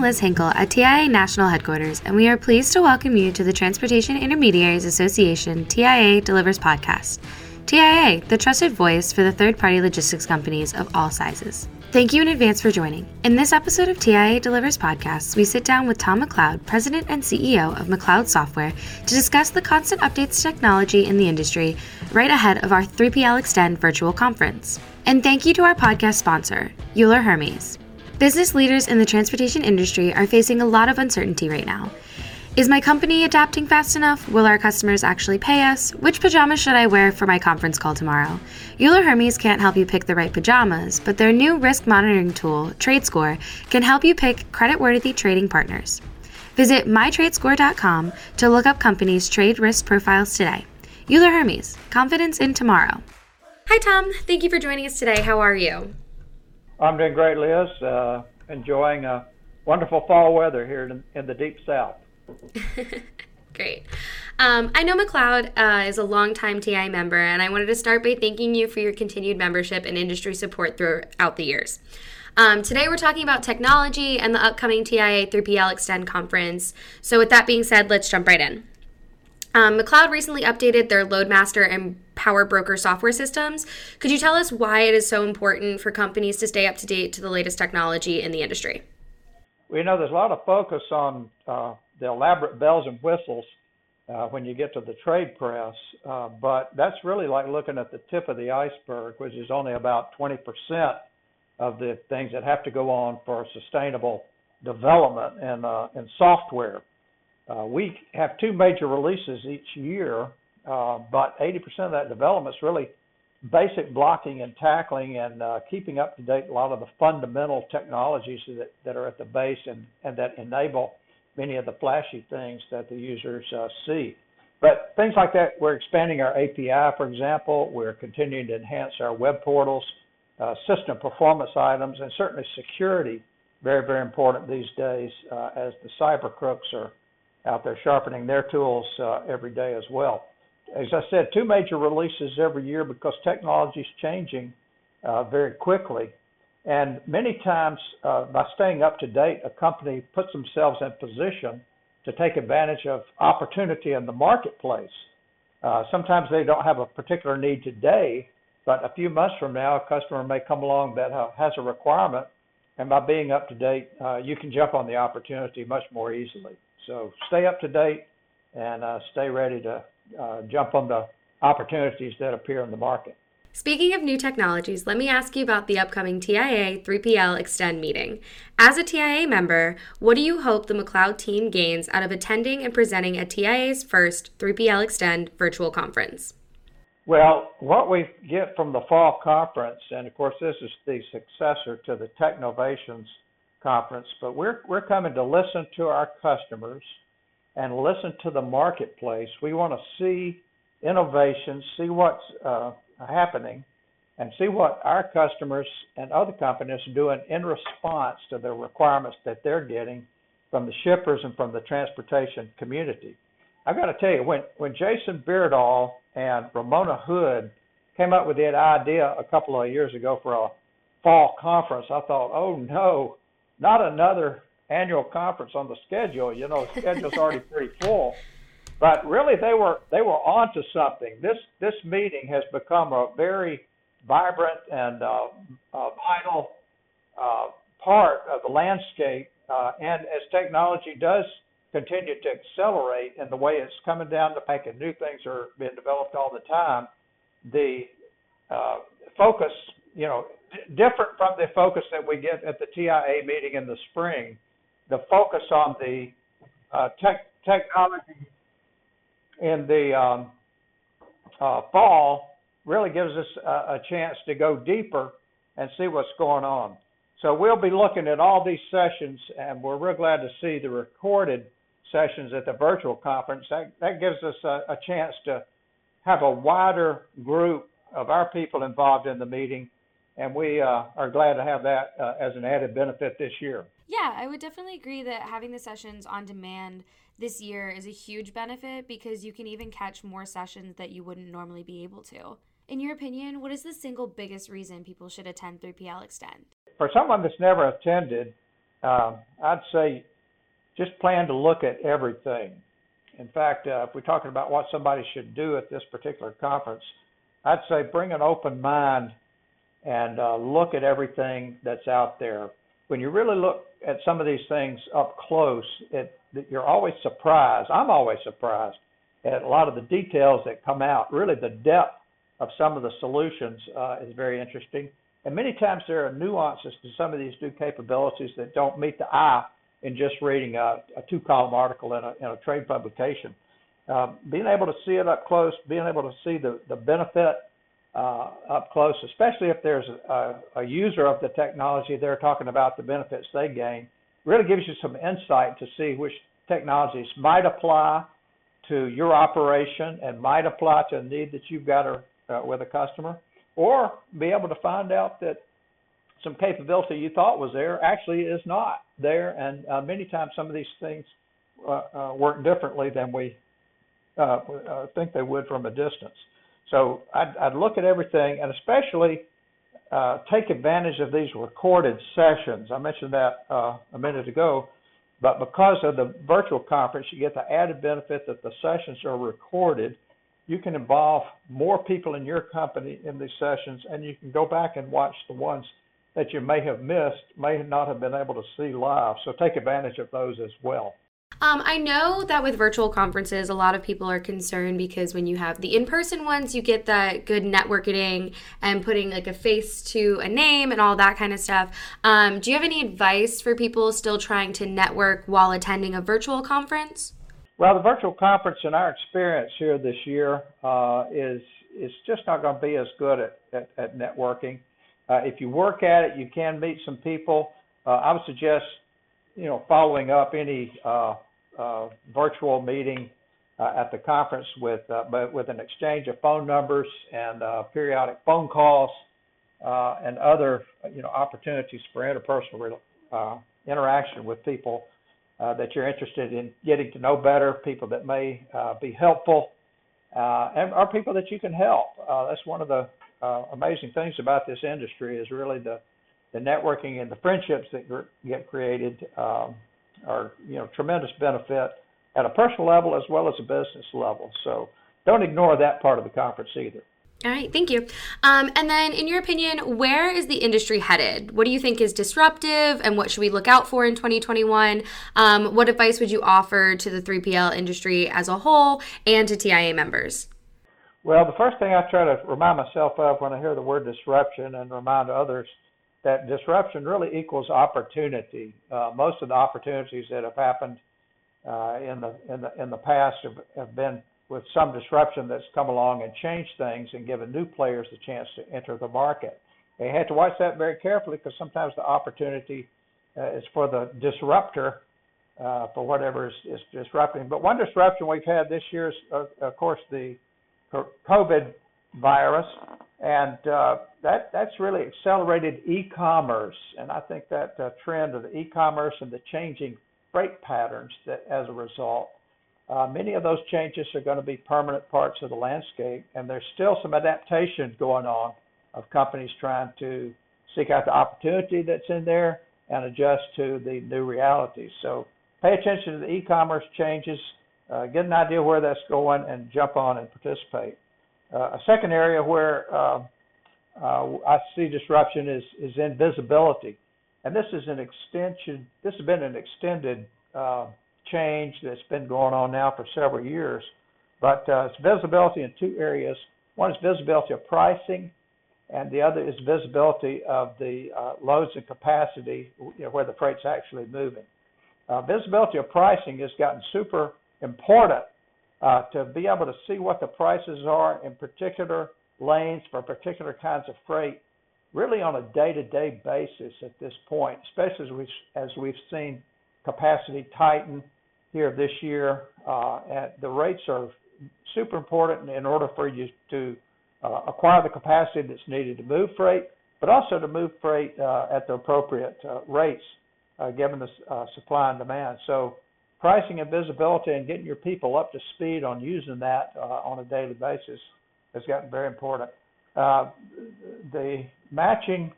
I'm Liz Hinkle at TIA National Headquarters, and we are pleased to welcome you to the Transportation Intermediaries Association TIA Delivers podcast. TIA, the trusted voice for the third party logistics companies of all sizes. Thank you in advance for joining. In this episode of TIA Delivers podcasts, we sit down with Tom McLeod, President and CEO of McLeod Software, to discuss the constant updates to technology in the industry right ahead of our 3PL Extend virtual conference. And thank you to our podcast sponsor, Euler Hermes. Business leaders in the transportation industry are facing a lot of uncertainty right now. Is my company adapting fast enough? Will our customers actually pay us? Which pajamas should I wear for my conference call tomorrow? Euler Hermes can't help you pick the right pajamas, but their new risk monitoring tool, TradeScore, can help you pick credit-worthy trading partners. Visit mytradescore.com to look up companies' trade risk profiles today. Euler Hermes, confidence in tomorrow. Hi, Tom. Thank you for joining us today. How are you? I'm doing great, Liz. Uh, enjoying a wonderful fall weather here in, in the deep south. Great. Um, I know McLeod uh, is a longtime TI member, and I wanted to start by thanking you for your continued membership and industry support throughout the years. Um, today, we're talking about technology and the upcoming TIA 3PL Extend conference. So, with that being said, let's jump right in. Um, McLeod recently updated their Loadmaster and Power Broker software systems. Could you tell us why it is so important for companies to stay up to date to the latest technology in the industry? We know there's a lot of focus on uh, the elaborate bells and whistles uh, when you get to the trade press, uh, but that's really like looking at the tip of the iceberg, which is only about 20% of the things that have to go on for sustainable development and, uh, and software. Uh, we have two major releases each year, uh, but 80% of that development is really basic blocking and tackling and uh, keeping up to date a lot of the fundamental technologies that, that are at the base and, and that enable many of the flashy things that the users uh, see. But things like that, we're expanding our API, for example. We're continuing to enhance our web portals, uh, system performance items, and certainly security, very, very important these days uh, as the cyber crooks are out there sharpening their tools uh, every day as well. As I said, two major releases every year because technology is changing uh, very quickly. And many times, uh, by staying up to date, a company puts themselves in position to take advantage of opportunity in the marketplace. Uh, sometimes they don't have a particular need today, but a few months from now, a customer may come along that has a requirement, and by being up to date, uh, you can jump on the opportunity much more easily. So stay up to date and uh, stay ready to uh, jump on the opportunities that appear in the market. Speaking of new technologies, let me ask you about the upcoming TIA 3PL Extend meeting. As a TIA member, what do you hope the McLeod team gains out of attending and presenting at TIA's first 3PL Extend virtual conference? Well, what we get from the fall conference, and of course, this is the successor to the Technovations conference, but we're we're coming to listen to our customers and listen to the marketplace. We want to see innovations, see what's uh, happening, and see what our customers and other companies are doing in response to the requirements that they're getting from the shippers and from the transportation community. I've got to tell you, when when Jason Beardall and Ramona Hood came up with that idea a couple of years ago for a fall conference, I thought, oh no, not another annual conference on the schedule. You know, the schedule's already pretty full. But really, they were they were onto something. This this meeting has become a very vibrant and uh, uh, vital uh, part of the landscape. Uh, and as technology does continue to accelerate in the way it's coming down the pike and new things are being developed all the time, the uh, focus, you know, different from the focus that we get at the TIA meeting in the spring, the focus on the uh, tech, technology in the um, uh, fall really gives us a, a, chance to go deeper and see what's going on. So we'll be looking at all these sessions, and we're real glad to see the recorded sessions at the virtual conference. That, that gives us a, a chance to have a wider group of our people involved in the meeting and we uh, are glad to have that uh, as an added benefit this year. Yeah, I would definitely agree that having the sessions on demand this year is a huge benefit because you can even catch more sessions that you wouldn't normally be able to. In your opinion, what is the single biggest reason people should attend 3PL Extend? For someone that's never attended, uh, I'd say just plan to look at everything. In fact, uh, if we're talking about what somebody should do at this particular conference, I'd say bring an open mind and uh, look at everything that's out there. When you really look at some of these things up close, it, you're always surprised. I'm always surprised at a lot of the details that come out. Really, the depth of some of the solutions uh, is very interesting. And many times there are nuances to some of these new capabilities that don't meet the eye in just reading a, a two column article in a, in a trade publication. Uh, being able to see it up close, being able to see the, the benefit uh, up close, especially if there's a, a user of the technology, they're talking about the benefits they gain, really gives you some insight to see which technologies might apply to your operation and might apply to a need that you've got a, uh, with a customer, or be able to find out that some capability you thought was there actually is not there, and uh, many times some of these things uh, uh, work differently than we uh, uh, think they would from a distance. So I'd, I'd look at everything, and especially uh, take advantage of these recorded sessions. I mentioned that a minute ago, but because of the virtual conference, you get the added benefit that the sessions are recorded. You can involve more people in your company in these sessions, and you can go back and watch the ones that you may have missed, may not have been able to see live. So take advantage of those as well. Um, I know that with virtual conferences, a lot of people are concerned because when you have the in person ones, you get that good networking and putting like a face to a name and all that kind of stuff. Um, do you have any advice for people still trying to network while attending a virtual conference? Well, the virtual conference, in our experience here this year, uh, is is just not going to be as good at, at, at networking. Uh, if you work at it, you can meet some people. Uh, I would suggest, you know, following up any uh, virtual meeting uh, at the conference with, uh, with an exchange of phone numbers and uh, periodic phone calls uh, and other, you know, opportunities for interpersonal uh, interaction with people uh, that you're interested in getting to know better, people that may uh, be helpful, uh, and are people that you can help. Uh, that's one of the uh, amazing things about this industry is really the the networking and the friendships that get created um, are you know tremendous benefit at a personal level as well as a business level. So don't ignore that part of the conference either. All right, thank you. Um, and then, in your opinion, where is the industry headed? What do you think is disruptive, and what should we look out for in 2021? Um, what advice would you offer to the 3PL industry as a whole and to TIA members? Well, the first thing I try to remind myself of when I hear the word disruption and remind others that disruption really equals opportunity. Uh, most of the opportunities that have happened uh, in the in the in the past have, have been with some disruption that's come along and changed things and given new players the chance to enter the market. They had to watch that very carefully because sometimes the opportunity uh, is for the disruptor uh, for whatever is, is disrupting. But one disruption we've had this year is, uh, of course, the COVID virus, and uh, that that's really accelerated e-commerce. And I think that uh, trend of the e-commerce and the changing freight patterns that as a result, uh, many of those changes are going to be permanent parts of the landscape, and there's still some adaptation going on of companies trying to seek out the opportunity that's in there and adjust to the new realities. So pay attention to the e-commerce changes uh, get an idea where that's going, and jump on and participate. Uh, a second area where uh, uh, I see disruption is is in visibility, and this is an extension. This has been an extended uh, change that's been going on now for several years, but it's visibility in two areas. One is visibility of pricing, and the other is visibility of the uh, loads and capacity, you know, where the freight's actually moving. Uh, visibility of pricing has gotten super important uh, to be able to see what the prices are in particular lanes for particular kinds of freight, really on a day-to-day basis at this point, especially as we've, as we've seen capacity tighten here this year. Uh, and the rates are super important in order for you to uh, acquire the capacity that's needed to move freight, but also to move freight uh, at the appropriate uh, rates uh, given the uh, supply and demand. So pricing and visibility and getting your people up to speed on using that uh, on a daily basis has gotten very important. Uh, the matching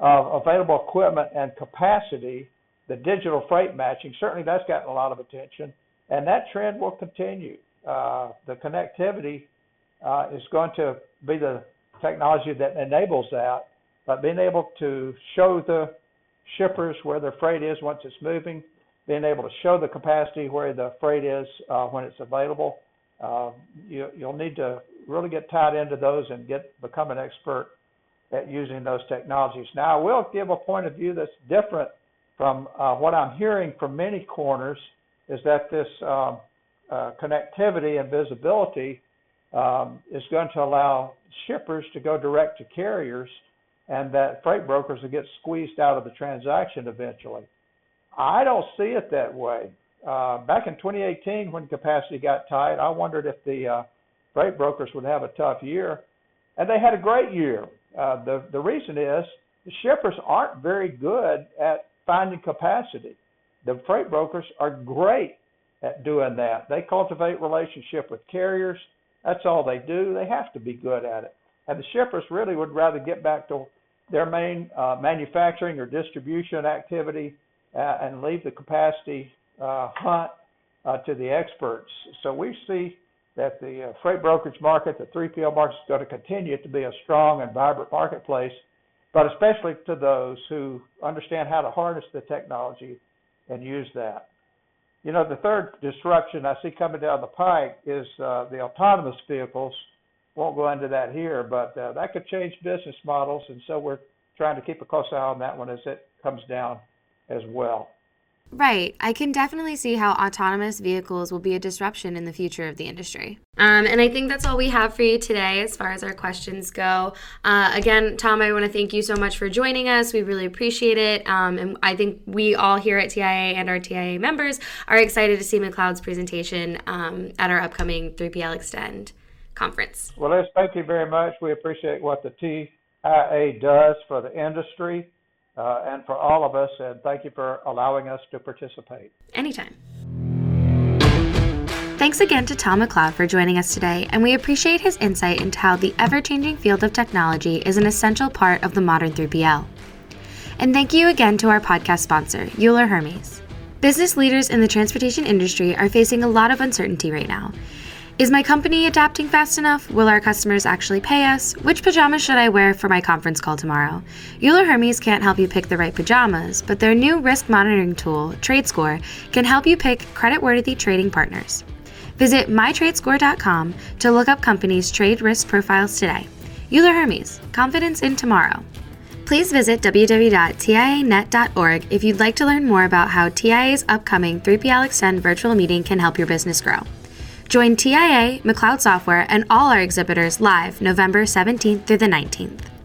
of available equipment and capacity the digital freight matching, certainly that's gotten a lot of attention, and that trend will continue. Uh, the connectivity uh, is going to be the technology that enables that, but being able to show the shippers where their freight is once it's moving, being able to show the capacity where the freight is uh, when it's available, uh, you, you'll need to really get tied into those and get become an expert at using those technologies. Now, I will give a point of view that's different from uh, what I'm hearing from many corners is that this um, uh, connectivity and visibility um, is going to allow shippers to go direct to carriers and that freight brokers will get squeezed out of the transaction eventually. I don't see it that way. Uh, back in 2018, when capacity got tight, I wondered if the uh, freight brokers would have a tough year, and they had a great year. Uh, the the reason is the shippers aren't very good at finding capacity. The freight brokers are great at doing that. They cultivate relationship with carriers. That's all they do. They have to be good at it. And the shippers really would rather get back to their main uh, manufacturing or distribution activity and leave the capacity uh, hunt uh, to the experts. So we see that the uh, freight brokerage market, the 3PL market, is going to continue to be a strong and vibrant marketplace but especially to those who understand how to harness the technology and use that. You know, the third disruption I see coming down the pike is uh, the autonomous vehicles. Won't go into that here, but uh, that could change business models, and so we're trying to keep a close eye on that one as it comes down as well. Right. I can definitely see how autonomous vehicles will be a disruption in the future of the industry. Um, and I think that's all we have for you today as far as our questions go. Uh, again, Tom, I want to thank you so much for joining us. We really appreciate it. Um, and I think we all here at TIA and our TIA members are excited to see McLeod's presentation um, at our upcoming 3PL Extend conference. Well, Les, thank you very much. We appreciate what the TIA does for the industry uh, and for all of us. And thank you for allowing us to participate. Anytime. Thanks again to Tom McLeod for joining us today, and we appreciate his insight into how the ever changing field of technology is an essential part of the modern 3PL. And thank you again to our podcast sponsor, Euler Hermes. Business leaders in the transportation industry are facing a lot of uncertainty right now, is my company adapting fast enough? Will our customers actually pay us? Which pajamas should I wear for my conference call tomorrow? Euler Hermes can't help you pick the right pajamas, but their new risk monitoring tool, TradeScore, can help you pick credit-worthy trading partners. Visit mytradescore.com to look up companies' trade risk profiles today. Euler Hermes, confidence in tomorrow. Please visit www.tianet.org if you'd like to learn more about how TIA's upcoming 3PL Extend virtual meeting can help your business grow. Join TIA, McLeod Software, and all our exhibitors live November 17th through the 19th.